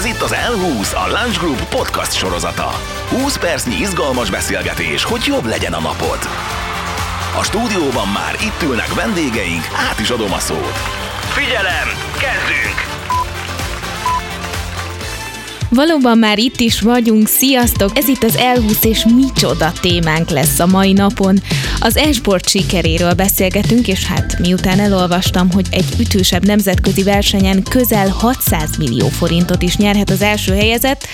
Ez itt az L20, a Lunch Group podcast sorozata. 20 percnyi izgalmas beszélgetés, hogy jobb legyen a napod. A stúdióban már itt ülnek vendégeink, át is adom a szót. Figyelem, kezdünk! Valóban már itt is vagyunk, sziasztok! Ez itt az Elhúsz és micsoda témánk lesz a mai napon. Az esport sikeréről beszélgetünk, és hát miután elolvastam, hogy egy ütősebb nemzetközi versenyen közel 600 millió forintot is nyerhet az első helyezett,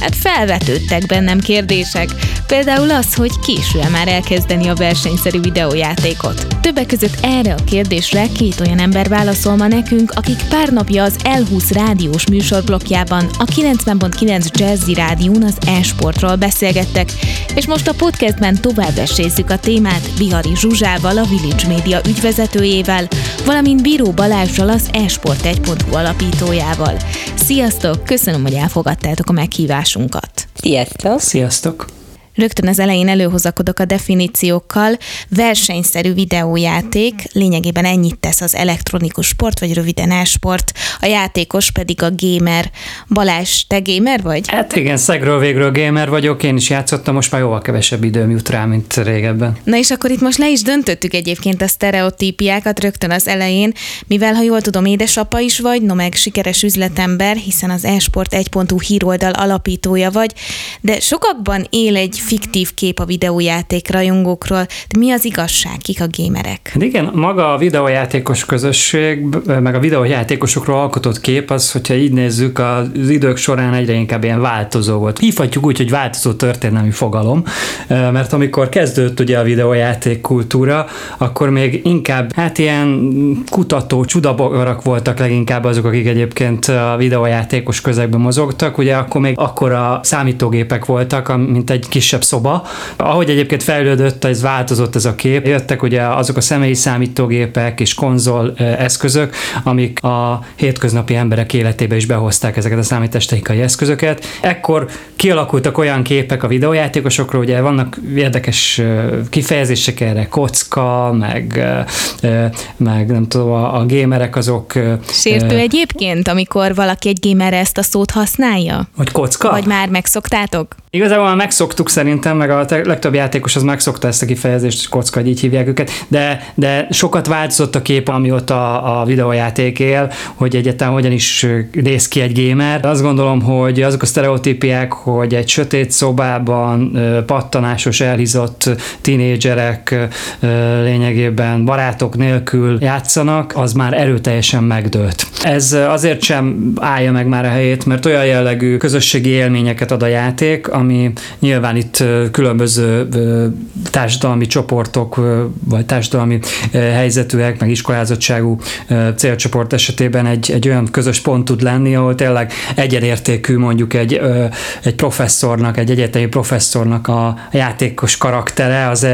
hát felvetődtek bennem kérdések. Például az, hogy késő már elkezdeni a versenyszerű videójátékot. Többek között erre a kérdésre két olyan ember válaszol ma nekünk, akik pár napja az L20 rádiós műsorblokkjában a 90.9 Jazzy Rádión az e-sportról beszélgettek, és most a podcastben tovább esézzük a témát Bihari Zsuzsával, a Village Media ügyvezetőjével, valamint Bíró Balázsral az esport 1.hu alapítójával. Sziasztok! Köszönöm, hogy elfogadtátok a meghívásunkat. Sziasztok! Sziasztok! Rögtön az elején előhozakodok a definíciókkal. Versenyszerű videójáték, lényegében ennyit tesz az elektronikus sport, vagy röviden e-sport, a játékos pedig a gamer. Balázs, te gamer vagy? Hát igen, szegről végről gamer vagyok, én is játszottam, most már jóval kevesebb időm jut rá, mint régebben. Na és akkor itt most le is döntöttük egyébként a sztereotípiákat rögtön az elején, mivel ha jól tudom, édesapa is vagy, no meg sikeres üzletember, hiszen az esport 1.hu híroldal alapítója vagy, de sokakban él egy fiktív kép a videójáték rajongókról. De mi az igazság, kik a gémerek? Hát igen, maga a videójátékos közösség, meg a videójátékosokról alkotott kép az, hogyha így nézzük, az idők során egyre inkább ilyen változó volt. Hívhatjuk úgy, hogy változó történelmi fogalom, mert amikor kezdődött ugye a videójáték kultúra, akkor még inkább hát ilyen kutató, csudaborak voltak leginkább azok, akik egyébként a videójátékos közegben mozogtak, ugye akkor még akkora számítógépek voltak, mint egy kisebb kisebb szoba. Ahogy egyébként fejlődött, ez változott ez a kép. Jöttek ugye azok a személyi számítógépek és konzol eszközök, amik a hétköznapi emberek életébe is behozták ezeket a számítástechnikai eszközöket. Ekkor kialakultak olyan képek a videójátékosokról, ugye vannak érdekes kifejezések erre, kocka, meg, meg nem tudom, a, a gémerek azok... Sértő egyébként, amikor valaki egy gamer ezt a szót használja? Hogy kocka? Vagy már megszoktátok? Igazából már megszoktuk szerintem, meg a legtöbb játékos az megszokta ezt a kifejezést, kocka, hogy így hívják őket, de, de sokat változott a kép, amióta a, videójáték él, hogy egyáltalán hogyan is néz ki egy gamer. Azt gondolom, hogy azok a sztereotípiák, hogy egy sötét szobában pattanásos, elhízott tinédzserek lényegében barátok nélkül játszanak, az már erőteljesen megdőlt. Ez azért sem állja meg már a helyét, mert olyan jellegű közösségi élményeket ad a játék, ami nyilván itt különböző társadalmi csoportok, vagy társadalmi helyzetűek, meg iskolázottságú célcsoport esetében egy, egy olyan közös pont tud lenni, ahol tényleg egyenértékű mondjuk egy, egy professzornak, egy egyetemi professzornak a játékos karaktere, az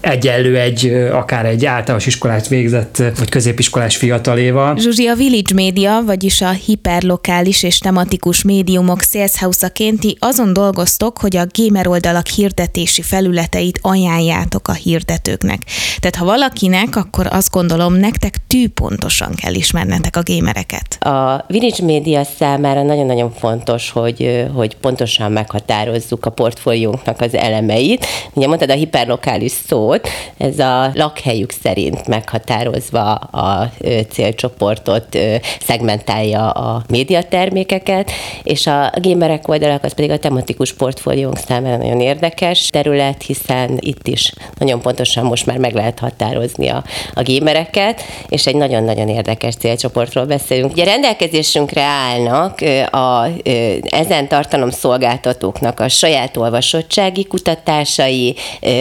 egyenlő egy akár egy általános iskolát végzett, vagy középiskolás fiataléval. Zsuzsi, a Village Media, vagyis a hiperlokális és tematikus médiumok sales house-aként azon dolgoztok, dolgoztok, hogy a gamer oldalak hirdetési felületeit ajánljátok a hirdetőknek. Tehát ha valakinek, akkor azt gondolom, nektek tűpontosan kell ismernetek a gémereket. A Village Media számára nagyon-nagyon fontos, hogy, hogy pontosan meghatározzuk a portfóliónknak az elemeit. Ugye mondtad a hiperlokális szót, ez a lakhelyük szerint meghatározva a célcsoportot szegmentálja a médiatermékeket, és a gamerek oldalak az pedig a tematikus portfóliónk számára nagyon érdekes terület, hiszen itt is nagyon pontosan most már meg lehet határozni a, a gémereket, és egy nagyon-nagyon érdekes célcsoportról beszélünk. Ugye rendelkezésünkre állnak a, ezen tartalom szolgáltatóknak a saját olvasottsági kutatásai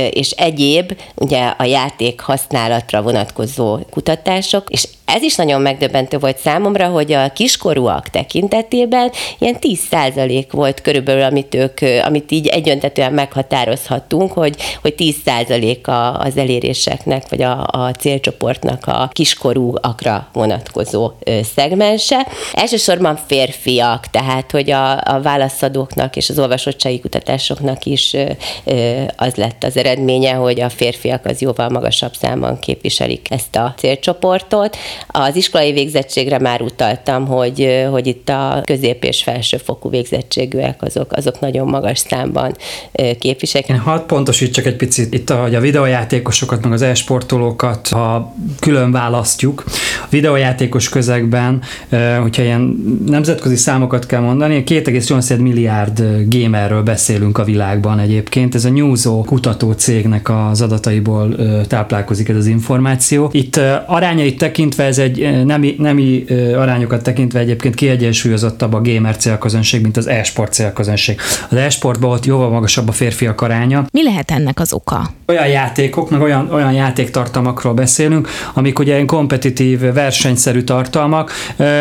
és egyéb, ugye a játék használatra vonatkozó kutatások, és ez is nagyon megdöbbentő volt számomra, hogy a kiskorúak tekintetében ilyen 10% volt körülbelül, amit ők amit így egyöntetően meghatározhatunk, hogy, hogy 10% a, az eléréseknek, vagy a, a célcsoportnak a kiskorúakra vonatkozó szegmense. Elsősorban férfiak, tehát hogy a, a válaszadóknak és az olvasottsági kutatásoknak is az lett az eredménye, hogy a férfiak az jóval magasabb számban képviselik ezt a célcsoportot. Az iskolai végzettségre már utaltam, hogy, hogy itt a közép és felsőfokú végzettségűek azok, azok nagyon magas számban képviselik. Hadd pontosítsak egy picit itt, hogy a videójátékosokat, meg az e-sportolókat, ha külön választjuk, a videójátékos közegben, hogyha ilyen nemzetközi számokat kell mondani, 2,8 milliárd gamerről beszélünk a világban egyébként. Ez a Newzo kutató cégnek az adataiból táplálkozik ez az információ. Itt arányait tekintve ez egy nemi, nemi arányokat tekintve egyébként kiegyensúlyozottabb a gamer célközönség, mint az e-sport célközönség. Az e-sportban ott jóval magasabb a férfiak aránya. Mi lehet ennek az oka? Olyan játékok, meg olyan, olyan játéktartalmakról beszélünk, amik ugye ilyen kompetitív, versenyszerű tartalmak.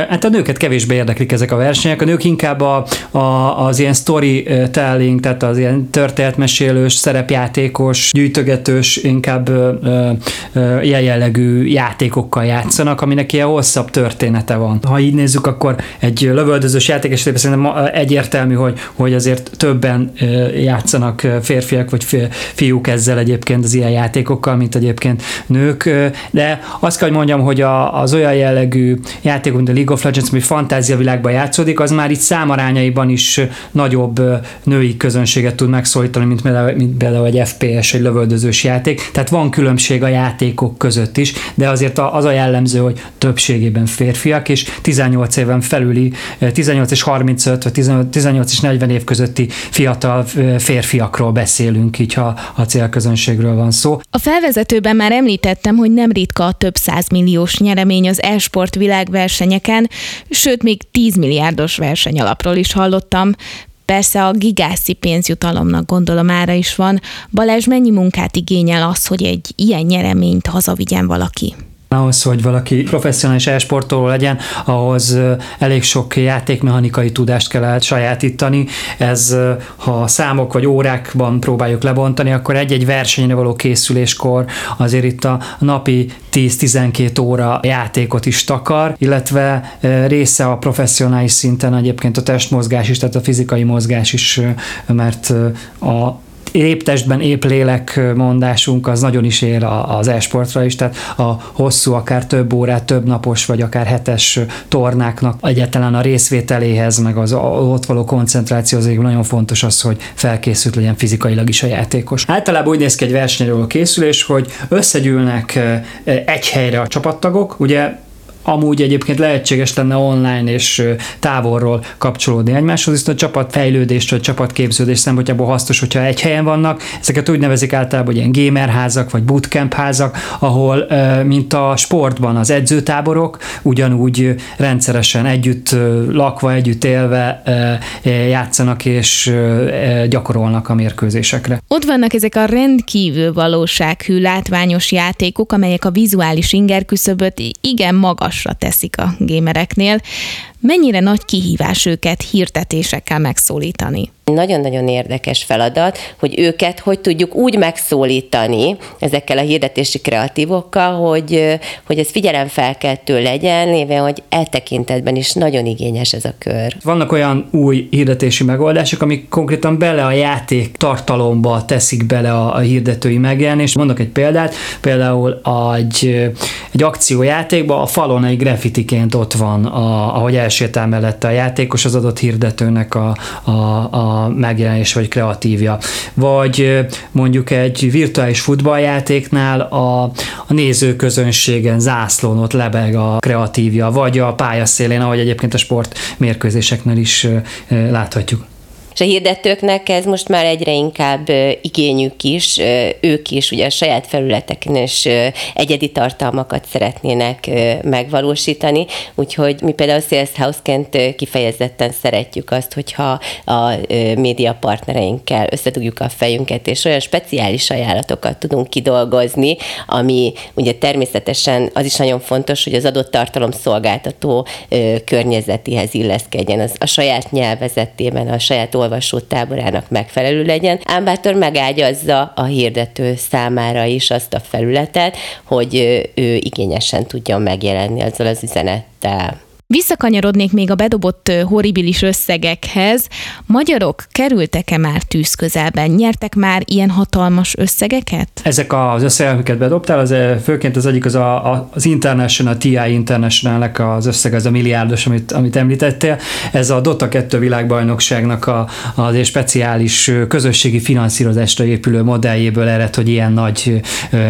Hát a nőket kevésbé érdeklik ezek a versenyek, a nők inkább a, a, az ilyen storytelling, tehát az ilyen történetmesélős, szerepjátékos, gyűjtögetős, inkább ö, ö, ilyen jellegű játékokkal játszanak, aminek ilyen hosszabb története van. Ha így nézzük, akkor egy lövöldözős játék esetében szerintem egyértelmű, hogy, hogy azért többen játszanak férfiak vagy fiúk ezzel egyébként az ilyen játékokkal, mint egyébként nők, de azt kell, hogy mondjam, hogy a, az olyan jellegű játékok, mint a League of Legends, ami fantáziavilágban játszódik, az már itt számarányaiban is nagyobb női közönséget tud megszólítani, mint például, mint például egy FPS, egy lövöldözős játék. Tehát van különbség a játékok között is, de azért az a jellemző, hogy többségében férfiak, és 18 éven felüli, 18 és 35, vagy 18 és 40 év közötti fiatal férfiakról beszélünk, így ha a célközönségről van szó. A felvezetőben már említettem, hogy nem ritka a több százmilliós nyeremény az e-sport világversenyeken, sőt még 10 milliárdos versenyalapról is hallottam. Persze a gigászi pénzjutalomnak gondolom ára is van. Balázs, mennyi munkát igényel az, hogy egy ilyen nyereményt hazavigyen valaki? Ahhoz, hogy valaki professzionális esportoló legyen, ahhoz elég sok játékmechanikai tudást kell sajátítani. Ez, ha számok vagy órákban próbáljuk lebontani, akkor egy-egy versenyre való készüléskor azért itt a napi 10-12 óra játékot is takar, illetve része a professzionális szinten egyébként a testmozgás is, tehát a fizikai mozgás is, mert a épp testben, épp lélek mondásunk az nagyon is ér az e-sportra is, tehát a hosszú, akár több órát, több napos, vagy akár hetes tornáknak egyetlen a részvételéhez, meg az ott való koncentrációhoz nagyon fontos az, hogy felkészült legyen fizikailag is a játékos. Általában úgy néz ki egy versenyről a készülés, hogy összegyűlnek egy helyre a csapattagok, ugye amúgy egyébként lehetséges lenne online és távolról kapcsolódni egymáshoz, viszont a csapatfejlődés vagy csapatképződés szempontjából hasznos, hogyha egy helyen vannak. Ezeket úgy nevezik általában, hogy ilyen gamerházak vagy bootcamp házak, ahol, mint a sportban az edzőtáborok, ugyanúgy rendszeresen együtt lakva, együtt élve játszanak és gyakorolnak a mérkőzésekre. Ott vannak ezek a rendkívül valósághű, látványos játékok, amelyek a vizuális ingerküszöböt igen magas magasra teszik a gémereknél. Mennyire nagy kihívás őket hirtetésekkel megszólítani? Nagyon-nagyon érdekes feladat, hogy őket hogy tudjuk úgy megszólítani ezekkel a hirdetési kreatívokkal, hogy, hogy ez figyelemfelkeltő legyen, lévén, hogy e tekintetben is nagyon igényes ez a kör. Vannak olyan új hirdetési megoldások, amik konkrétan bele a játék tartalomba teszik bele a, a hirdetői megjelenést. Mondok egy példát, például egy, egy akciójátékban a falon egy graffitiként ott van, a, ahogy elsétál mellette a játékos az adott hirdetőnek a, a, a megjelenés vagy kreatívja. Vagy mondjuk egy virtuális futballjátéknál a, a nézőközönségen zászlón ott lebeg a kreatívja, vagy a pályaszélén, ahogy egyébként a sport mérkőzéseknél is láthatjuk. És a hirdetőknek ez most már egyre inkább igényük is, ők is ugye a saját felületeken is egyedi tartalmakat szeretnének megvalósítani, úgyhogy mi például Sales House-ként kifejezetten szeretjük azt, hogyha a média partnereinkkel összedugjuk a fejünket, és olyan speciális ajánlatokat tudunk kidolgozni, ami ugye természetesen az is nagyon fontos, hogy az adott tartalom szolgáltató környezetéhez illeszkedjen, az a saját nyelvezetében, a saját olvasó táborának megfelelő legyen. Ámbátor megágyazza a hirdető számára is azt a felületet, hogy ő igényesen tudjon megjelenni azzal az üzenettel. Visszakanyarodnék még a bedobott horribilis összegekhez. Magyarok kerültek-e már tűz közelben? Nyertek már ilyen hatalmas összegeket? Ezek az összegek, amiket bedobtál, az főként az egyik az a, az International, TI international az összeg, az a milliárdos, amit, amit említettél. Ez a Dota 2 világbajnokságnak a, az egy speciális közösségi finanszírozásra épülő modelljéből ered, hogy ilyen nagy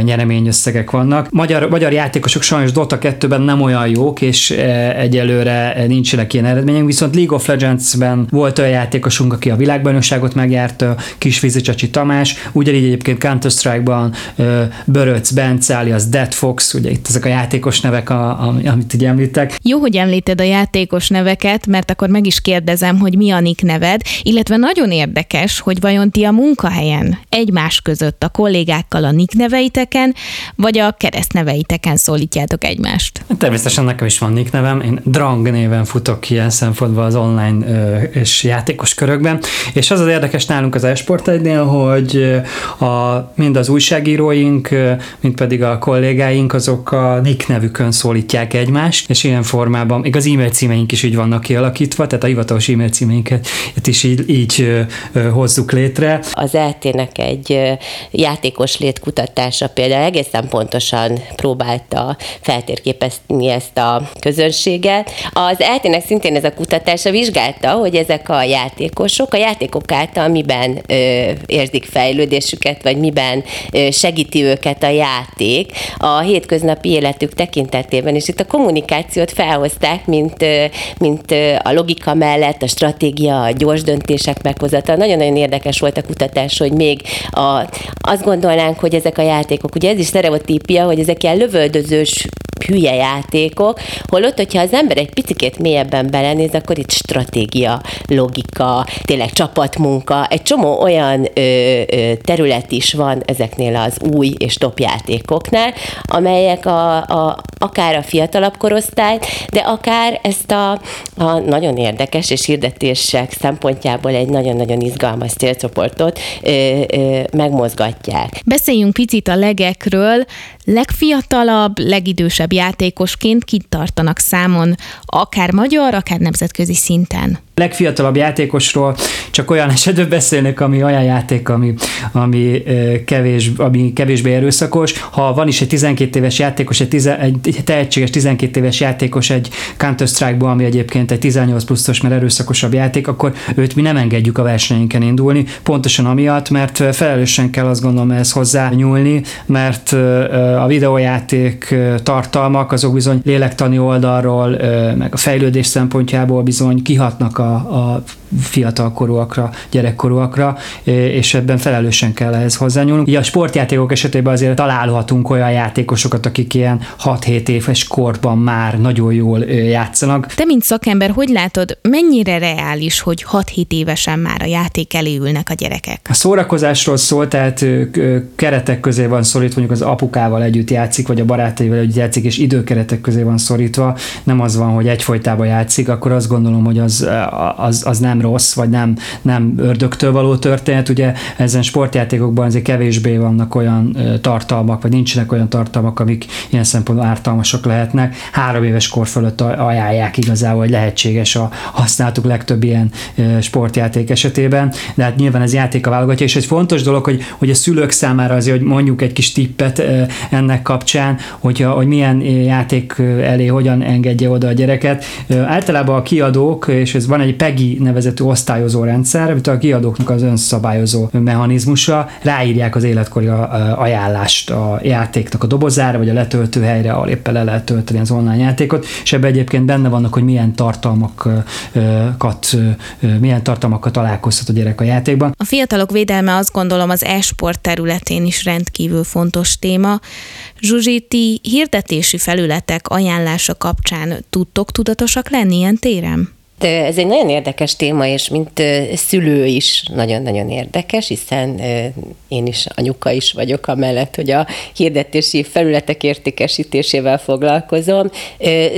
nyereményösszegek vannak. Magyar, magyar játékosok sajnos Dota 2-ben nem olyan jók, és egyelőre egyelőre nincsenek ilyen eredmények, viszont League of Legends-ben volt olyan játékosunk, aki a világbajnokságot megjárt, Kisvízi Csacsi Tamás, ugyanígy egyébként Counter-Strike-ban Böröc, Bence, alias Dead Fox, ugye itt ezek a játékos nevek, a, a, amit így említek. Jó, hogy említed a játékos neveket, mert akkor meg is kérdezem, hogy mi a nick neved, illetve nagyon érdekes, hogy vajon ti a munkahelyen egymás között a kollégákkal a nick neveiteken, vagy a keresztneveiteken szólítjátok egymást? Természetesen nekem is van nick nevem, én Drang néven futok ilyen szempontból az online és játékos körökben, és az az érdekes nálunk az esport egynél, hogy a, mind az újságíróink, mind pedig a kollégáink, azok a nick nevükön szólítják egymást, és ilyen formában, igaz e-mail címeink is így vannak kialakítva, tehát a hivatalos e-mail címeinket is így, így hozzuk létre. Az ELT-nek egy játékos létkutatása például egészen pontosan próbálta feltérképezni ezt a közönséget, az eltének szintén ez a kutatása vizsgálta, hogy ezek a játékosok a játékok által miben ö, érzik fejlődésüket, vagy miben ö, segíti őket a játék a hétköznapi életük tekintetében, és itt a kommunikációt felhozták, mint, ö, mint ö, a logika mellett, a stratégia, a gyors döntések meghozata. Nagyon-nagyon érdekes volt a kutatás, hogy még a, azt gondolnánk, hogy ezek a játékok, ugye ez is sztereotípia, hogy ezek ilyen lövöldözős hülye játékok, holott, hogyha az ember egy picit mélyebben belenéz, akkor itt stratégia, logika, tényleg csapatmunka, egy csomó olyan ö, ö, terület is van ezeknél az új és top játékoknál, amelyek a, a, akár a fiatalabb korosztályt, de akár ezt a, a nagyon érdekes és hirdetések szempontjából egy nagyon-nagyon izgalmas célcsoportot ö, ö, megmozgatják. Beszéljünk picit a legekről. Legfiatalabb, legidősebb játékosként kit tartanak számon akár magyar, akár nemzetközi szinten legfiatalabb játékosról csak olyan esetben beszélnek, ami olyan játék, ami, ami, kevés, ami kevésbé erőszakos. Ha van is egy 12 éves játékos, egy, tize, egy tehetséges 12 éves játékos egy Counter-Strike-ból, ami egyébként egy 18 pluszos, mert erőszakosabb játék, akkor őt mi nem engedjük a versenyinken indulni, pontosan amiatt, mert felelősen kell azt gondolom ehhez hozzá nyúlni, mert a videójáték tartalmak azok bizony lélektani oldalról, meg a fejlődés szempontjából bizony kihatnak a, a fiatalkorúakra, gyerekkorúakra, és ebben felelősen kell ehhez hozzányúlnunk. Ugye a sportjátékok esetében azért találhatunk olyan játékosokat, akik ilyen 6-7 éves korban már nagyon jól játszanak. Te, mint szakember, hogy látod, mennyire reális, hogy 6-7 évesen már a játék elé ülnek a gyerekek? A szórakozásról szól, tehát keretek közé van szorítva, mondjuk az apukával együtt játszik, vagy a barátaival együtt játszik, és időkeretek közé van szorítva, nem az van, hogy egyfolytában játszik, akkor azt gondolom, hogy az, az, az nem rossz, vagy nem, nem ördögtől való történet. Ugye ezen sportjátékokban azért kevésbé vannak olyan tartalmak, vagy nincsenek olyan tartalmak, amik ilyen szempontból ártalmasak lehetnek. Három éves kor fölött ajánlják igazából, hogy lehetséges a használtuk legtöbb ilyen sportjáték esetében, de hát nyilván ez játék a válogatja, és egy fontos dolog, hogy, hogy a szülők számára azért, hogy mondjuk egy kis tippet ennek kapcsán, hogyha, hogy milyen játék elé hogyan engedje oda a gyereket. Általában a kiadók, és ez van egy PEGI nevezetű osztályozó rendszer, amit a kiadóknak az önszabályozó mechanizmusa, ráírják az életkori ajánlást a játéknak a dobozára, vagy a letöltő helyre, ahol éppen le lehet tölteni az online játékot, és ebben egyébként benne vannak, hogy milyen tartalmakat, milyen tartalmakat találkozhat a gyerek a játékban. A fiatalok védelme azt gondolom az e-sport területén is rendkívül fontos téma. Zsuzsi, ti hirdetési felületek ajánlása kapcsán tudtok tudatosak lenni ilyen téren? Ez egy nagyon érdekes téma, és mint szülő is nagyon-nagyon érdekes, hiszen én is anyuka is vagyok amellett, hogy a hirdetési felületek értékesítésével foglalkozom.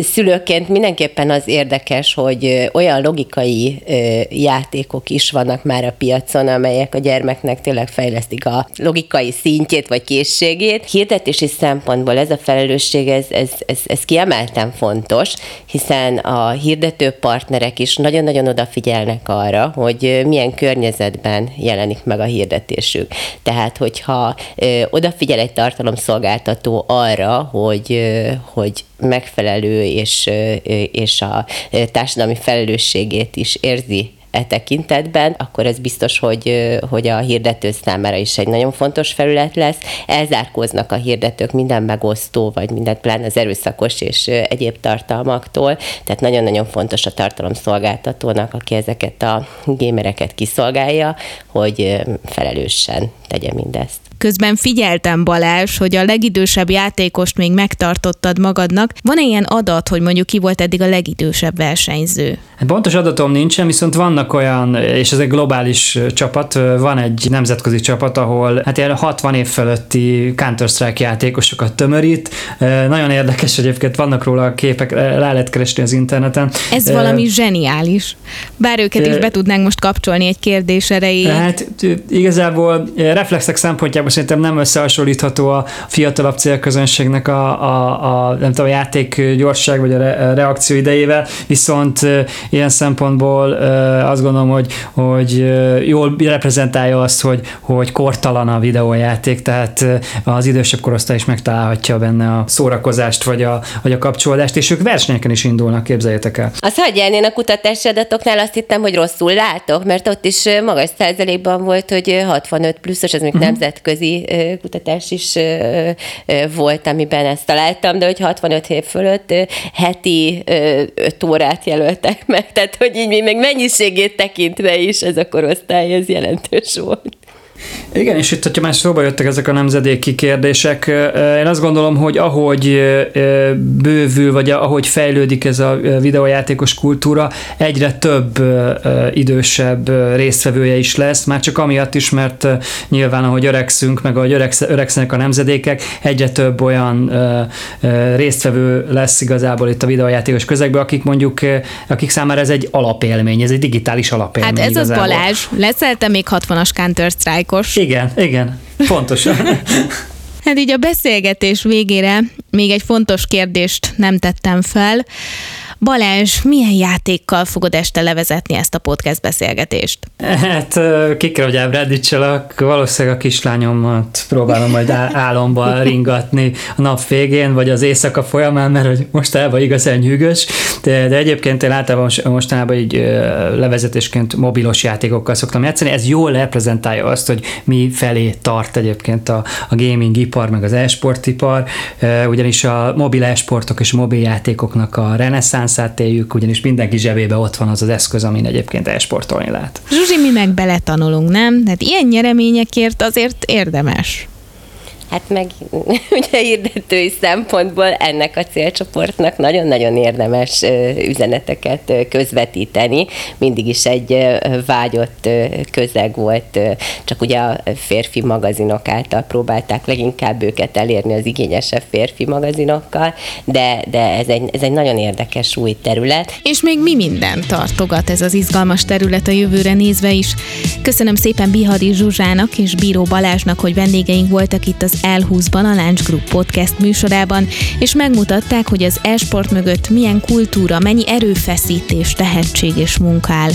Szülőként mindenképpen az érdekes, hogy olyan logikai játékok is vannak már a piacon, amelyek a gyermeknek tényleg fejlesztik a logikai szintjét vagy készségét. Hirdetési szempontból ez a felelősség, ez, ez, ez, ez kiemelten fontos, hiszen a hirdető partnerek is nagyon-nagyon odafigyelnek arra, hogy milyen környezetben jelenik meg a hirdetésük. Tehát, hogyha odafigyel egy tartalomszolgáltató arra, hogy, hogy megfelelő és, és a társadalmi felelősségét is érzi e tekintetben, akkor ez biztos, hogy, hogy a hirdető számára is egy nagyon fontos felület lesz. Elzárkóznak a hirdetők minden megosztó, vagy minden pláne az erőszakos és egyéb tartalmaktól, tehát nagyon-nagyon fontos a tartalomszolgáltatónak, aki ezeket a gémereket kiszolgálja, hogy felelősen tegye mindezt. Közben figyeltem Balázs, hogy a legidősebb játékost még megtartottad magadnak. Van-e ilyen adat, hogy mondjuk ki volt eddig a legidősebb versenyző? Hát pontos adatom nincsen, viszont vannak olyan, és ez egy globális csapat, van egy nemzetközi csapat, ahol hát ilyen 60 év fölötti Counter-Strike játékosokat tömörít. Nagyon érdekes egyébként, vannak róla a képek, rá lehet keresni az interneten. Ez valami zseniális. Bár őket is be tudnánk most kapcsolni egy kérdés erejéig. Hát igazából reflexek szempontjából szerintem nem összehasonlítható a fiatalabb célközönségnek a, a, a nem tudom, a játék gyorság vagy a, re, a reakció idejével, viszont ilyen szempontból azt gondolom, hogy, hogy jól reprezentálja azt, hogy, hogy kortalan a videójáték, tehát az idősebb korosztály is megtalálhatja benne a szórakozást vagy a, vagy a kapcsolódást, és ők versenyeken is indulnak, képzeljétek el. Azt hagyjál, én a kutatási adatoknál azt hittem, hogy rosszul látok, mert ott is magas százalékban volt, hogy 65 pluszos, ez még uh-huh. nemzetközi kutatás is volt, amiben ezt találtam, de hogy 65 év fölött heti 5 órát jelöltek meg, tehát hogy így még mennyiségét tekintve is ez a korosztály, ez jelentős volt. Igen, és itt, hogyha már szóba jöttek ezek a nemzedéki kérdések, én azt gondolom, hogy ahogy bővül, vagy ahogy fejlődik ez a videójátékos kultúra, egyre több idősebb résztvevője is lesz, már csak amiatt is, mert nyilván ahogy öregszünk, meg ahogy öregszenek a nemzedékek, egyre több olyan résztvevő lesz igazából itt a videójátékos közegben, akik mondjuk, akik számára ez egy alapélmény, ez egy digitális alapélmény. Hát ez igazából. az Balázs, leszelte még 60-as Counter-Strike-os. Igen, igen, pontosan. Hát így a beszélgetés végére még egy fontos kérdést nem tettem fel. Balázs, milyen játékkal fogod este levezetni ezt a podcast beszélgetést? Hát ki kell, hogy ábrándítsalak, valószínűleg a kislányomat próbálom majd álomba ringatni a nap végén, vagy az éjszaka folyamán, mert hogy mostanában igazán nyűgös, de, de egyébként én általában mostanában így levezetésként mobilos játékokkal szoktam játszani. Ez jól reprezentálja azt, hogy mi felé tart egyébként a, a gaming ipar, meg az e-sport ipar, ugyanis a mobil e-sportok és mobil játékoknak a reneszánsz reneszánszát éljük, ugyanis mindenki zsebébe ott van az az eszköz, amin egyébként esportolni lehet. Zsuzsi, mi meg beletanulunk, nem? Tehát ilyen nyereményekért azért érdemes. Hát meg ugye hirdetői szempontból ennek a célcsoportnak nagyon-nagyon érdemes üzeneteket közvetíteni. Mindig is egy vágyott közeg volt, csak ugye a férfi magazinok által próbálták leginkább őket elérni az igényesebb férfi magazinokkal, de, de ez, egy, ez egy nagyon érdekes új terület. És még mi minden tartogat ez az izgalmas terület a jövőre nézve is. Köszönöm szépen Bihadi Zsuzsának és Bíró Balázsnak, hogy vendégeink voltak itt az L20-ban a Lunch Group podcast műsorában, és megmutatták, hogy az e-sport mögött milyen kultúra, mennyi erőfeszítés, tehetség és munkál.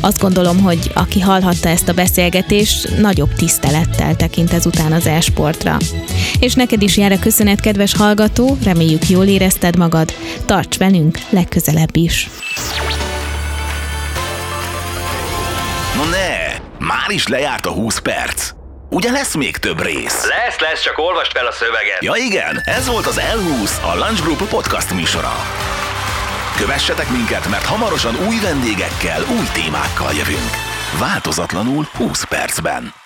Azt gondolom, hogy aki hallhatta ezt a beszélgetést, nagyobb tisztelettel tekint ezután az e-sportra. És neked is jár a köszönet, kedves hallgató, reméljük jól érezted magad. Tarts velünk legközelebb is! No ne! Már is lejárt a 20 perc! Ugye lesz még több rész? Lesz, lesz, csak olvast fel a szöveget. Ja igen, ez volt az L20, a Lunch Group podcast műsora. Kövessetek minket, mert hamarosan új vendégekkel, új témákkal jövünk. Változatlanul 20 percben.